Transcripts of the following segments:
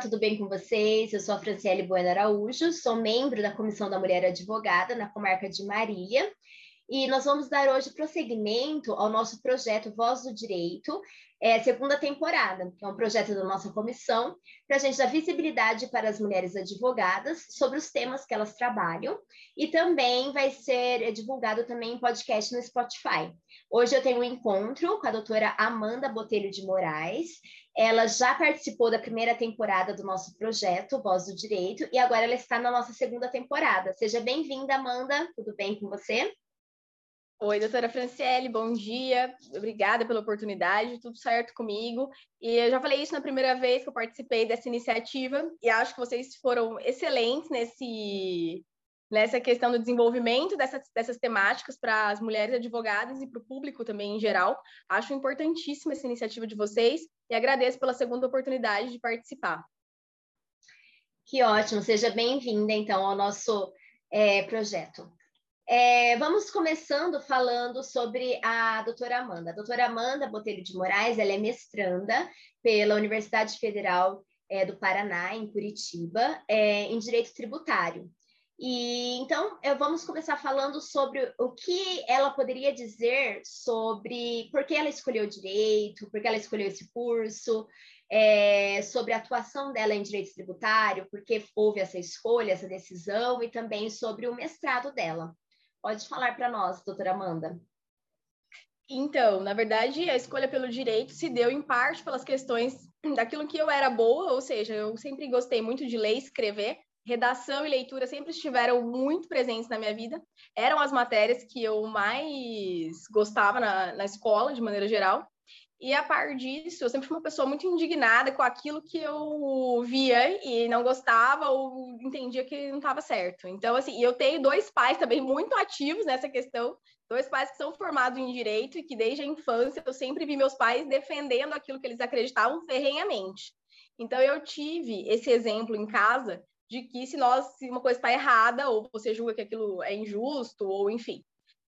tudo bem com vocês? Eu sou a Franciele Bueno Araújo, sou membro da Comissão da Mulher Advogada na comarca de Marília. E nós vamos dar hoje prosseguimento ao nosso projeto Voz do Direito, é, segunda temporada, que é um projeto da nossa comissão, para a gente dar visibilidade para as mulheres advogadas sobre os temas que elas trabalham, e também vai ser divulgado também em podcast no Spotify. Hoje eu tenho um encontro com a doutora Amanda Botelho de Moraes, ela já participou da primeira temporada do nosso projeto Voz do Direito, e agora ela está na nossa segunda temporada. Seja bem-vinda, Amanda, tudo bem com você? Oi, doutora Franciele, bom dia. Obrigada pela oportunidade, tudo certo comigo. E eu já falei isso na primeira vez que eu participei dessa iniciativa e acho que vocês foram excelentes nesse, nessa questão do desenvolvimento dessas, dessas temáticas para as mulheres advogadas e para o público também em geral. Acho importantíssima essa iniciativa de vocês e agradeço pela segunda oportunidade de participar. Que ótimo, seja bem-vinda então ao nosso é, projeto. É, vamos começando falando sobre a doutora Amanda. A doutora Amanda Botelho de Moraes, ela é mestranda pela Universidade Federal é, do Paraná, em Curitiba, é, em Direito Tributário. E então, vamos começar falando sobre o que ela poderia dizer sobre por que ela escolheu direito, por que ela escolheu esse curso, é, sobre a atuação dela em direito tributário, por que houve essa escolha, essa decisão, e também sobre o mestrado dela. Pode falar para nós, doutora Amanda. Então, na verdade, a escolha pelo direito se deu em parte pelas questões daquilo que eu era boa, ou seja, eu sempre gostei muito de ler, escrever, redação e leitura sempre estiveram muito presentes na minha vida. Eram as matérias que eu mais gostava na, na escola, de maneira geral. E a par disso, eu sempre fui uma pessoa muito indignada com aquilo que eu via e não gostava ou entendia que não estava certo. Então, assim, eu tenho dois pais também muito ativos nessa questão, dois pais que são formados em direito e que desde a infância eu sempre vi meus pais defendendo aquilo que eles acreditavam ferrenhamente. Então, eu tive esse exemplo em casa de que se nós se uma coisa está errada ou você julga que aquilo é injusto ou enfim,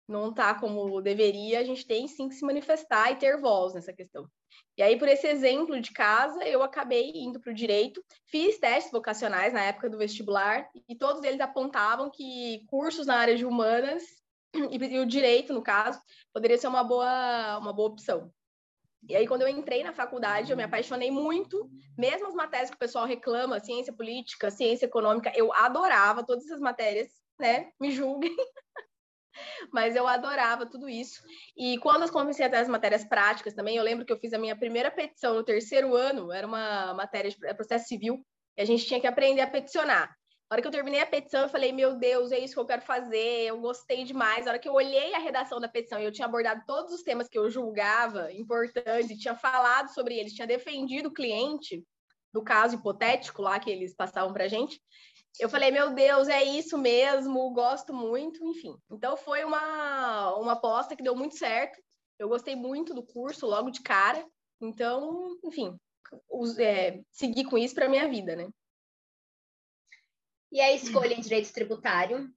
não está como deveria, a gente tem sim que se manifestar e ter voz nessa questão. E aí, por esse exemplo de casa, eu acabei indo para o direito, fiz testes vocacionais na época do vestibular, e todos eles apontavam que cursos na área de humanas, e o direito, no caso, poderia ser uma boa, uma boa opção. E aí, quando eu entrei na faculdade, eu me apaixonei muito, mesmo as matérias que o pessoal reclama, ciência política, ciência econômica, eu adorava todas essas matérias, né? Me julguem. Mas eu adorava tudo isso. E quando eu comecei a ter as matérias práticas também, eu lembro que eu fiz a minha primeira petição no terceiro ano, era uma matéria de processo civil, e a gente tinha que aprender a peticionar. Na hora que eu terminei a petição, eu falei, meu Deus, é isso que eu quero fazer, eu gostei demais. Na hora que eu olhei a redação da petição e eu tinha abordado todos os temas que eu julgava importantes, tinha falado sobre eles, tinha defendido o cliente, do caso hipotético lá que eles passavam para a gente, eu falei, meu Deus, é isso mesmo, gosto muito, enfim. Então foi uma, uma aposta que deu muito certo. Eu gostei muito do curso logo de cara. Então, enfim, é, segui com isso para minha vida, né? E a escolha em direito tributário?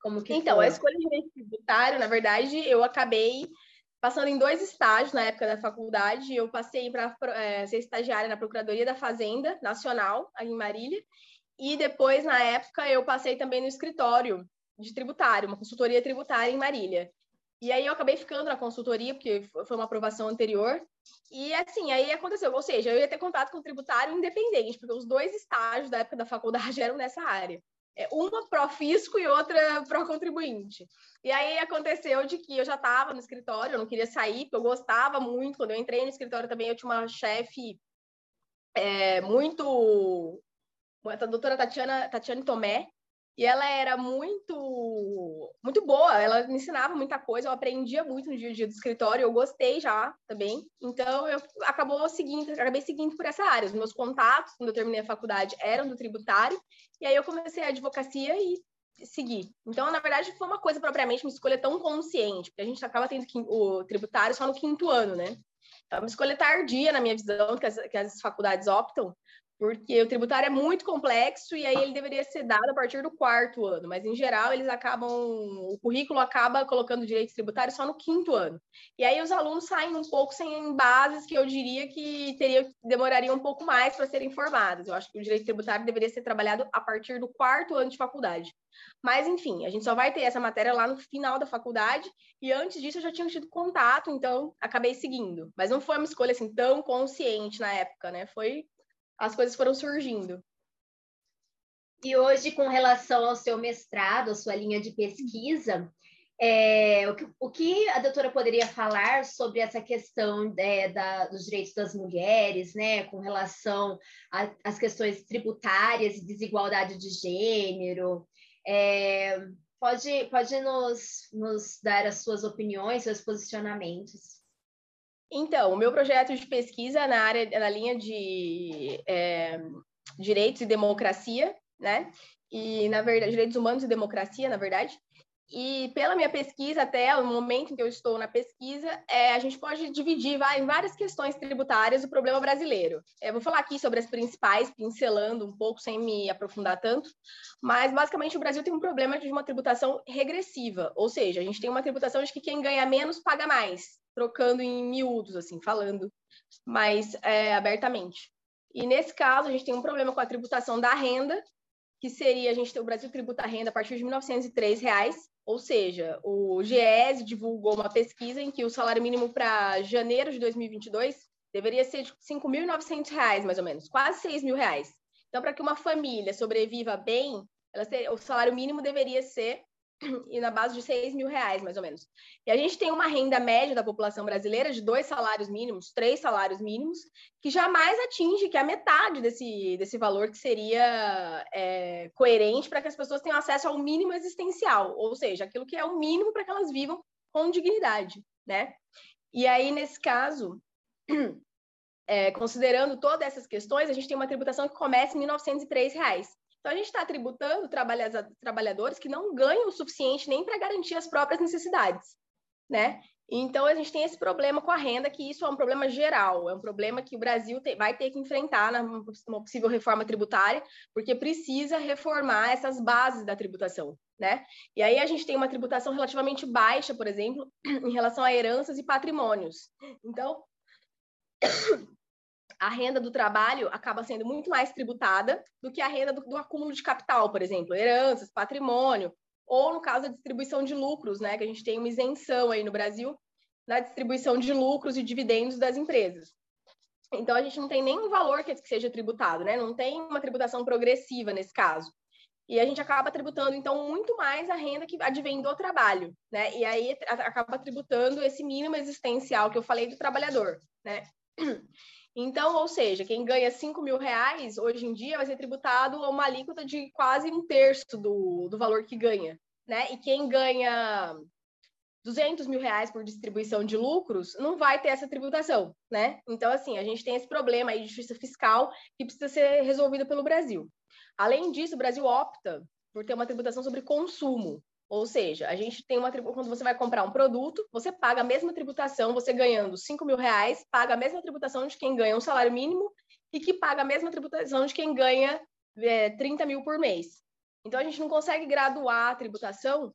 Como que Então, foi? a escolha em direito tributário, na verdade, eu acabei passando em dois estágios na época da faculdade. Eu passei para é, ser estagiária na Procuradoria da Fazenda Nacional, em Marília, e depois, na época, eu passei também no escritório de tributário, uma consultoria tributária em Marília. E aí eu acabei ficando na consultoria, porque foi uma aprovação anterior. E assim, aí aconteceu, ou seja, eu ia ter contato com o tributário independente, porque os dois estágios da época da faculdade eram nessa área. É, uma pró-fisco e outra pró-contribuinte. E aí aconteceu de que eu já estava no escritório, eu não queria sair, porque eu gostava muito. Quando eu entrei no escritório também, eu tinha uma chefe é, muito a doutora Tatiana, Tatiane Tomé, e ela era muito muito boa, ela me ensinava muita coisa, eu aprendia muito no dia a dia do escritório, eu gostei já também. Então eu acabou seguindo, acabei seguindo por essa área. Os meus contatos quando eu terminei a faculdade eram do tributário, e aí eu comecei a advocacia e segui. Então, na verdade, foi uma coisa propriamente uma escolha tão consciente, porque a gente acaba tendo o tributário só no quinto ano, né? É uma escolha tardia, na minha visão, que as, que as faculdades optam, porque o tributário é muito complexo e aí ele deveria ser dado a partir do quarto ano, mas em geral eles acabam, o currículo acaba colocando direitos tributários só no quinto ano. E aí os alunos saem um pouco sem bases que eu diria que teria, demoraria um pouco mais para serem formados. Eu acho que o direito tributário deveria ser trabalhado a partir do quarto ano de faculdade. Mas enfim, a gente só vai ter essa matéria lá no final da faculdade e antes disso eu já tinha tido contato, então acabei seguindo. Mas não foi uma escolha assim tão consciente na época, né? Foi as coisas foram surgindo. E hoje, com relação ao seu mestrado, a sua linha de pesquisa, é, o, que, o, que, a doutora poderia falar sobre essa questão é, da, dos direitos das mulheres, né, com relação às questões tributárias e desigualdade de gênero? É, pode pode nos, nos dar as suas opiniões, seus posicionamentos. Então, o meu projeto de pesquisa na área, na linha de é, direitos e democracia, né? E, na verdade, direitos humanos e democracia, na verdade. E pela minha pesquisa, até o momento em que eu estou na pesquisa, é, a gente pode dividir vai, em várias questões tributárias o problema brasileiro. Eu vou falar aqui sobre as principais, pincelando um pouco, sem me aprofundar tanto, mas basicamente o Brasil tem um problema de uma tributação regressiva, ou seja, a gente tem uma tributação de que quem ganha menos paga mais trocando em miúdos, assim, falando mais é, abertamente. E nesse caso, a gente tem um problema com a tributação da renda, que seria, a gente o Brasil tributa a renda a partir de 1.903 reais, ou seja, o GES divulgou uma pesquisa em que o salário mínimo para janeiro de 2022 deveria ser de R$ 5.900, mais ou menos, quase 6.000 reais. Então, para que uma família sobreviva bem, ter, o salário mínimo deveria ser e na base de 6 mil reais, mais ou menos. E a gente tem uma renda média da população brasileira de dois salários mínimos, três salários mínimos, que jamais atinge que a metade desse, desse valor que seria é, coerente para que as pessoas tenham acesso ao mínimo existencial, ou seja, aquilo que é o mínimo para que elas vivam com dignidade, né? E aí, nesse caso, é, considerando todas essas questões, a gente tem uma tributação que começa em 1.903 reais. Então, a gente está tributando trabalhadores que não ganham o suficiente nem para garantir as próprias necessidades, né? Então, a gente tem esse problema com a renda, que isso é um problema geral, é um problema que o Brasil te, vai ter que enfrentar numa possível reforma tributária, porque precisa reformar essas bases da tributação, né? E aí a gente tem uma tributação relativamente baixa, por exemplo, em relação a heranças e patrimônios. Então, a renda do trabalho acaba sendo muito mais tributada do que a renda do, do acúmulo de capital, por exemplo, heranças, patrimônio, ou no caso da distribuição de lucros, né, que a gente tem uma isenção aí no Brasil na distribuição de lucros e dividendos das empresas. Então a gente não tem nenhum valor que seja tributado, né? Não tem uma tributação progressiva nesse caso. E a gente acaba tributando, então, muito mais a renda que advém do trabalho, né? E aí acaba tributando esse mínimo existencial que eu falei do trabalhador, né? Então, ou seja, quem ganha 5 mil reais hoje em dia vai ser tributado a uma alíquota de quase um terço do, do valor que ganha, né? E quem ganha 200 mil reais por distribuição de lucros não vai ter essa tributação, né? Então, assim, a gente tem esse problema aí de justiça fiscal que precisa ser resolvido pelo Brasil. Além disso, o Brasil opta por ter uma tributação sobre consumo. Ou seja, a gente tem uma quando você vai comprar um produto, você paga a mesma tributação, você ganhando 5 mil reais, paga a mesma tributação de quem ganha um salário mínimo e que paga a mesma tributação de quem ganha é, 30 mil por mês. Então a gente não consegue graduar a tributação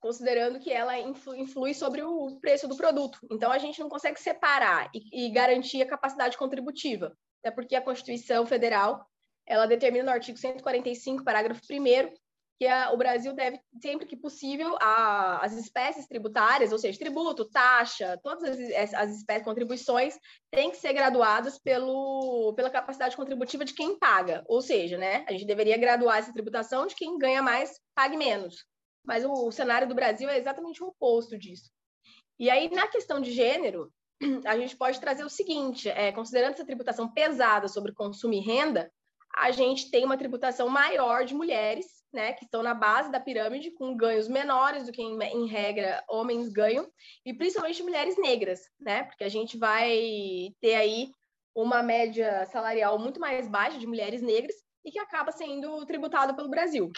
considerando que ela influi, sobre o preço do produto. Então a gente não consegue separar e, e garantir a capacidade contributiva, até porque a Constituição Federal ela determina no artigo 145, parágrafo 1 que a, o Brasil deve, sempre que possível, a, as espécies tributárias, ou seja, tributo, taxa, todas as, as espécies, contribuições, têm que ser graduadas pelo, pela capacidade contributiva de quem paga. Ou seja, né, a gente deveria graduar essa tributação de quem ganha mais, pague menos. Mas o, o cenário do Brasil é exatamente o oposto disso. E aí, na questão de gênero, a gente pode trazer o seguinte: é, considerando essa tributação pesada sobre consumo e renda, a gente tem uma tributação maior de mulheres né, que estão na base da pirâmide, com ganhos menores do que, em, em, regra, homens ganham, e principalmente mulheres negras, né, porque a gente vai ter aí uma média salarial muito mais baixa de mulheres negras e que acaba sendo tributado pelo Brasil.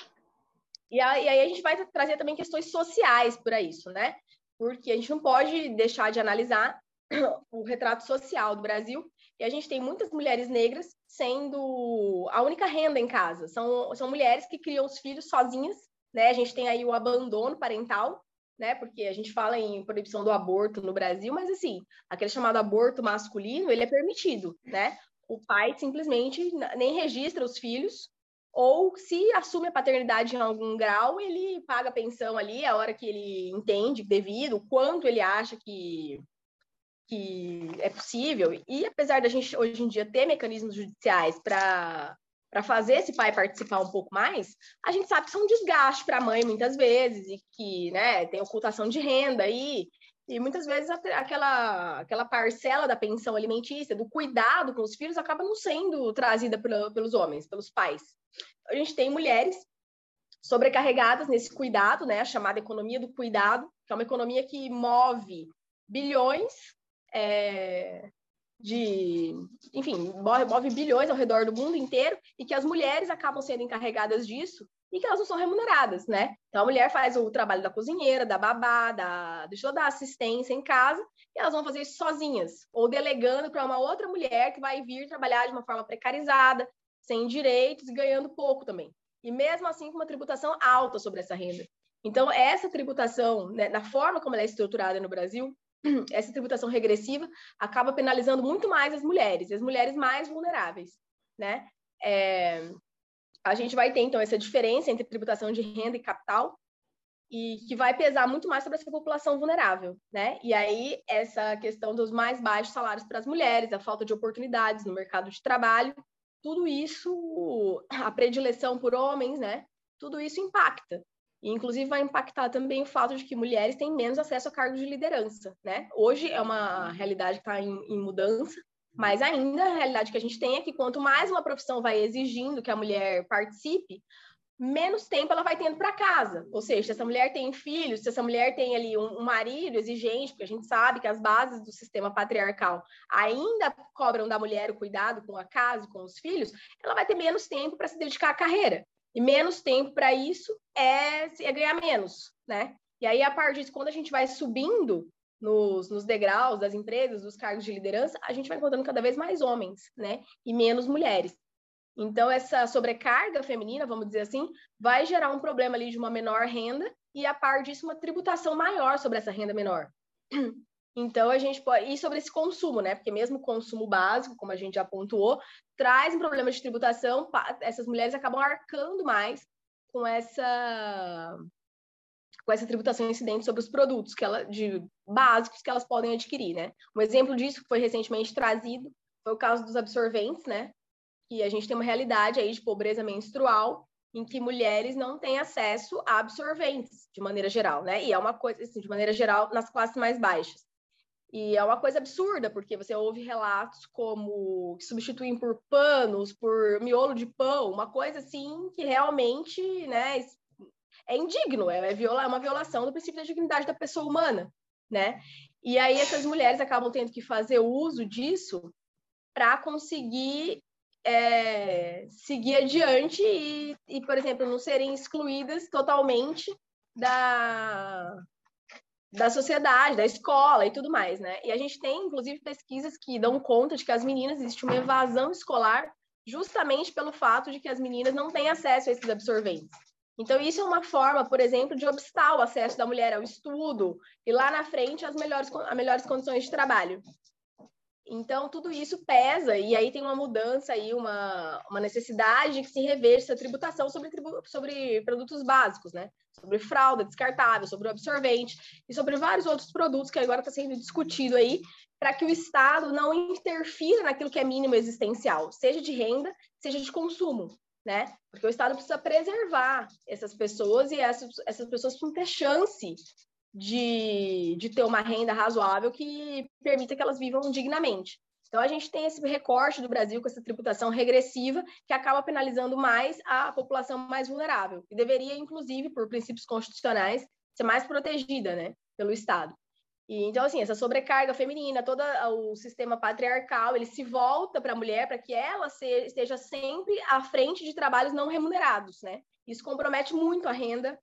E aí, a gente vai trazer também questões sociais para isso, né, porque a gente não pode deixar de analisar o retrato social do Brasil, E a gente tem muitas mulheres negras sendo a única renda em casa. São, são mulheres que criam os filhos sozinhas, né? A gente tem aí o abandono parental, né? Porque a gente fala em proibição do aborto no Brasil, mas assim, aquele chamado aborto masculino, ele é permitido, né? O pai simplesmente nem registra os filhos, ou se assume a paternidade em algum grau, ele paga a pensão ali, a hora que ele entende devido, quanto ele acha que, que é possível. E apesar da gente hoje em dia ter mecanismos judiciais para para fazer esse pai participar um pouco mais, a gente sabe que é um desgaste para a mãe muitas vezes e que né, tem ocultação de renda aí. E muitas vezes aquela, aquela parcela da pensão alimentícia, do cuidado com os filhos, acaba não sendo trazida pelos homens, pelos pais. A gente tem mulheres sobrecarregadas nesse cuidado, né, a chamada economia do cuidado, que é uma economia que move bilhões é, de, enfim, move, bilhões ao redor do mundo inteiro e que as mulheres acabam sendo encarregadas disso e que elas não são remuneradas, né? Então a mulher faz o trabalho da cozinheira, da babá, da, de toda assistência em casa, e elas vão fazer isso sozinhas, ou delegando para uma outra mulher que vai vir trabalhar de uma forma precarizada, sem direitos e ganhando pouco também. E mesmo assim com uma tributação alta sobre essa renda. Então, essa tributação, né, na forma como ela é estruturada no Brasil, essa tributação regressiva acaba penalizando muito mais as mulheres, as mulheres mais vulneráveis, né? É, a gente vai ter, então, essa diferença entre tributação de renda e capital, e que vai pesar muito mais sobre essa população vulnerável, né? E aí, essa questão dos mais baixos salários para as mulheres, a falta de oportunidades no mercado de trabalho, tudo isso, a predileção por homens, né? Tudo isso impacta. E, inclusive, vai impactar também o fato de que mulheres têm menos acesso a cargos de liderança, né? Hoje é uma realidade que está em, em, mudança, mas ainda a realidade que a gente tem é que quanto mais uma profissão vai exigindo que a mulher participe, menos tempo ela vai tendo para casa. Ou seja, se essa mulher tem filhos, se essa mulher tem ali um, um, marido exigente, porque a gente sabe que as bases do sistema patriarcal ainda cobram da mulher o cuidado com a casa, com os filhos, ela vai ter menos tempo para se dedicar à carreira. E menos tempo para isso é, é ganhar menos, né? E aí, a partir disso, quando a gente vai subindo nos, nos, degraus das empresas, dos cargos de liderança, a gente vai encontrando cada vez mais homens, né? E menos mulheres. Então, essa sobrecarga feminina, vamos dizer assim, vai gerar um problema ali de uma menor renda e, a par disso, uma tributação maior sobre essa renda menor. Então, a gente pode. E sobre esse consumo, né? Porque mesmo o consumo básico, como a gente já pontuou, traz um problema de tributação, essas mulheres acabam arcando mais com essa com essa tributação incidente sobre os produtos que ela, de básicos que elas podem adquirir, né? Um exemplo disso que foi recentemente trazido foi o caso dos absorventes, né? Que a gente tem uma realidade aí de pobreza menstrual em que mulheres não têm acesso a absorventes de maneira geral, né? E é uma coisa assim, de maneira geral nas classes mais baixas. E é uma coisa absurda, porque você ouve relatos como que substituem por panos, por miolo de pão, uma coisa assim que realmente né, é indigno, é, é, viola, é uma violação do princípio da dignidade da pessoa humana, né? E aí essas mulheres acabam tendo que fazer uso disso para conseguir é, seguir adiante e, e, por exemplo, não serem excluídas totalmente da, da sociedade, da escola e tudo mais, né? E a gente tem, inclusive, pesquisas que dão conta de que as meninas existe uma evasão escolar justamente pelo fato de que as meninas não têm acesso a esses absorventes. Então, isso é uma forma, por exemplo, de obstar o acesso da mulher ao estudo e lá na frente as melhores, as melhores condições de trabalho. Então, tudo isso pesa, e aí tem uma mudança aí, uma, uma necessidade que se reveja essa tributação sobre, sobre produtos básicos, né? Sobre fralda descartável, sobre o absorvente e sobre vários outros produtos que agora está sendo discutido aí, para que o Estado não interfira naquilo que é mínimo existencial, seja de renda, seja de consumo, né? Porque o Estado precisa preservar essas pessoas e essas, essas pessoas precisam ter chance de, de ter uma renda razoável que permita que elas vivam dignamente. Então, a gente tem esse recorte do Brasil com essa tributação regressiva que acaba penalizando mais a população mais vulnerável, e deveria, inclusive, por princípios constitucionais, ser mais protegida né, pelo Estado. E, então, assim, essa sobrecarga feminina, todo o sistema patriarcal, ele se volta para a mulher para que ela esteja sempre à frente de trabalhos não remunerados, né? Isso compromete muito a renda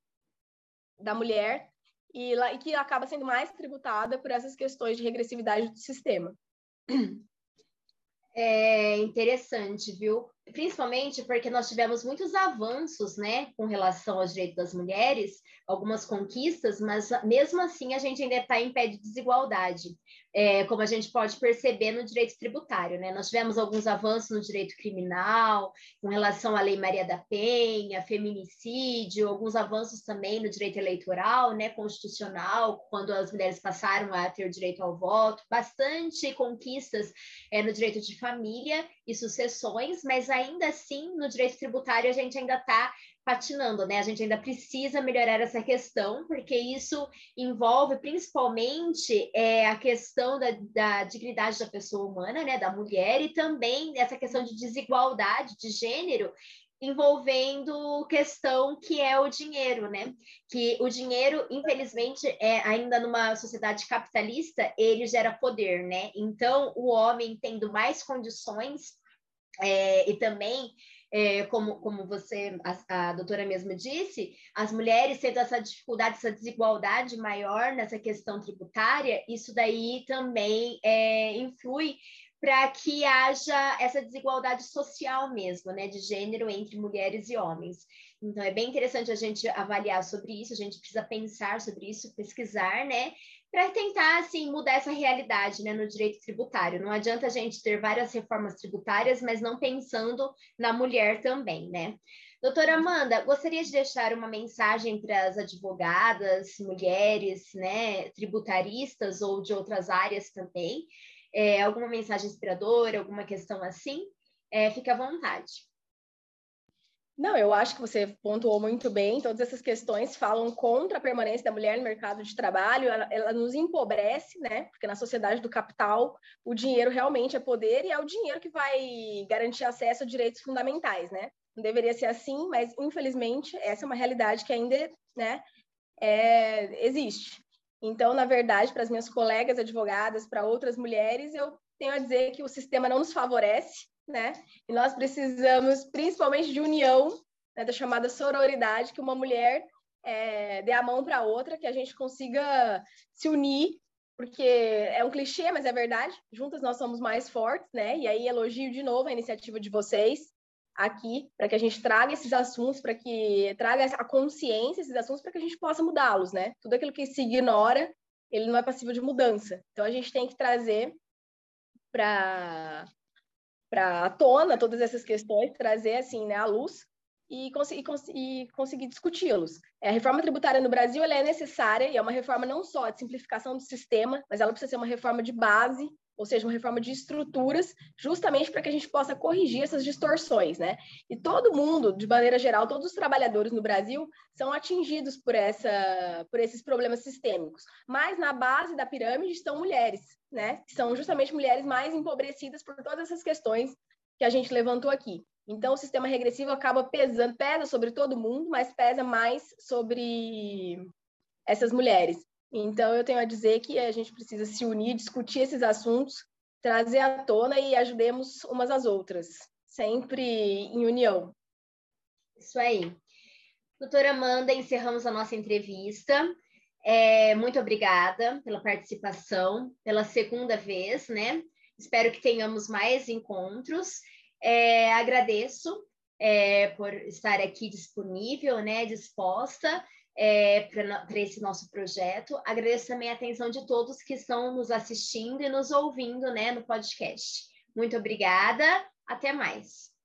da mulher e, e que acaba sendo mais tributada por essas questões de regressividade do sistema. É interessante, viu? Principalmente porque nós tivemos muitos avanços, né, com relação aos direitos das mulheres, algumas conquistas, mas mesmo assim a gente ainda está em pé de desigualdade é, como a gente pode perceber no direito tributário. Né? Nós tivemos alguns avanços no direito criminal, com relação à Lei Maria da Penha, feminicídio, alguns avanços também no direito eleitoral, né, constitucional, quando as mulheres passaram a ter direito ao voto, bastante conquistas é, no direito de família e sucessões, mas ainda assim, no direito tributário, a gente ainda está patinando, né? A gente ainda precisa melhorar essa questão, porque isso envolve principalmente é, a questão da, da, dignidade da pessoa humana, né? Da mulher, e também essa questão de desigualdade de gênero envolvendo questão que é o dinheiro, né? Que o dinheiro, infelizmente, é ainda numa sociedade capitalista, ele gera poder, né? Então, o homem tendo mais condições é, e também é, como, como você, a, a doutora mesmo disse, as mulheres tendo essa dificuldade, essa desigualdade maior nessa questão tributária, isso daí também é, influi para que haja essa desigualdade social mesmo, né, de gênero entre mulheres e homens. Então é bem interessante a gente avaliar sobre isso, a gente precisa pensar sobre isso, pesquisar, né, para tentar assim mudar essa realidade né, no direito tributário. Não adianta a gente ter várias reformas tributárias, mas não pensando na mulher também, né? Doutora Amanda, gostaria de deixar uma mensagem para as advogadas, mulheres, né, tributaristas ou de outras áreas também? É, alguma mensagem inspiradora, alguma questão assim? É, à vontade. Não, eu acho que você pontuou muito bem. Todas essas questões falam contra a permanência da mulher no mercado de trabalho. Ela, ela, nos empobrece, né? Porque na sociedade do capital o dinheiro realmente é poder e é o dinheiro que vai garantir acesso a direitos fundamentais, né? Não deveria ser assim, mas infelizmente essa é uma realidade que ainda, né? É, existe. Então, na verdade, para as minhas colegas advogadas, para outras mulheres, eu tenho a dizer que o sistema não nos favorece, né? E nós precisamos principalmente de união, né, da chamada sororidade, que uma mulher é, dê a mão para outra, que a gente consiga se unir, porque é um clichê, mas é verdade. Juntas nós somos mais fortes, né? E aí elogio de novo a iniciativa de vocês aqui para que a gente traga esses assuntos, para que traga a consciência esses assuntos, para que a gente possa mudá-los, né? Tudo aquilo que se ignora, ele não é passível de mudança. Então a gente tem que trazer para para a tona todas essas questões, trazer assim, né, à luz e, cons e, cons e conseguir discuti-los. É, a reforma tributária no Brasil ela é necessária e é uma reforma não só de simplificação do sistema, mas ela precisa ser uma reforma de base, ou seja, uma reforma de estruturas, justamente para que a gente possa corrigir essas distorções, né? E todo mundo, de maneira geral, todos os trabalhadores no Brasil são atingidos por, essa, por esses problemas sistêmicos, mas na base da pirâmide estão mulheres, né? São justamente mulheres mais empobrecidas por todas essas questões que a gente levantou aqui. Então, o sistema regressivo acaba pesando, pesa sobre todo mundo, mas pesa mais sobre essas mulheres. Então, eu tenho a dizer que a gente precisa se unir, discutir esses assuntos, trazer à tona e ajudemos umas às outras, sempre em união. Isso aí. Doutora Amanda, encerramos a nossa entrevista. É, muito obrigada pela participação, pela segunda vez, né? Espero que tenhamos mais encontros. É, agradeço é, por estar aqui disponível, né? Disposta é, para esse nosso projeto. Agradeço também a atenção de todos que estão nos assistindo e nos ouvindo, né? No podcast. Muito obrigada. Até mais.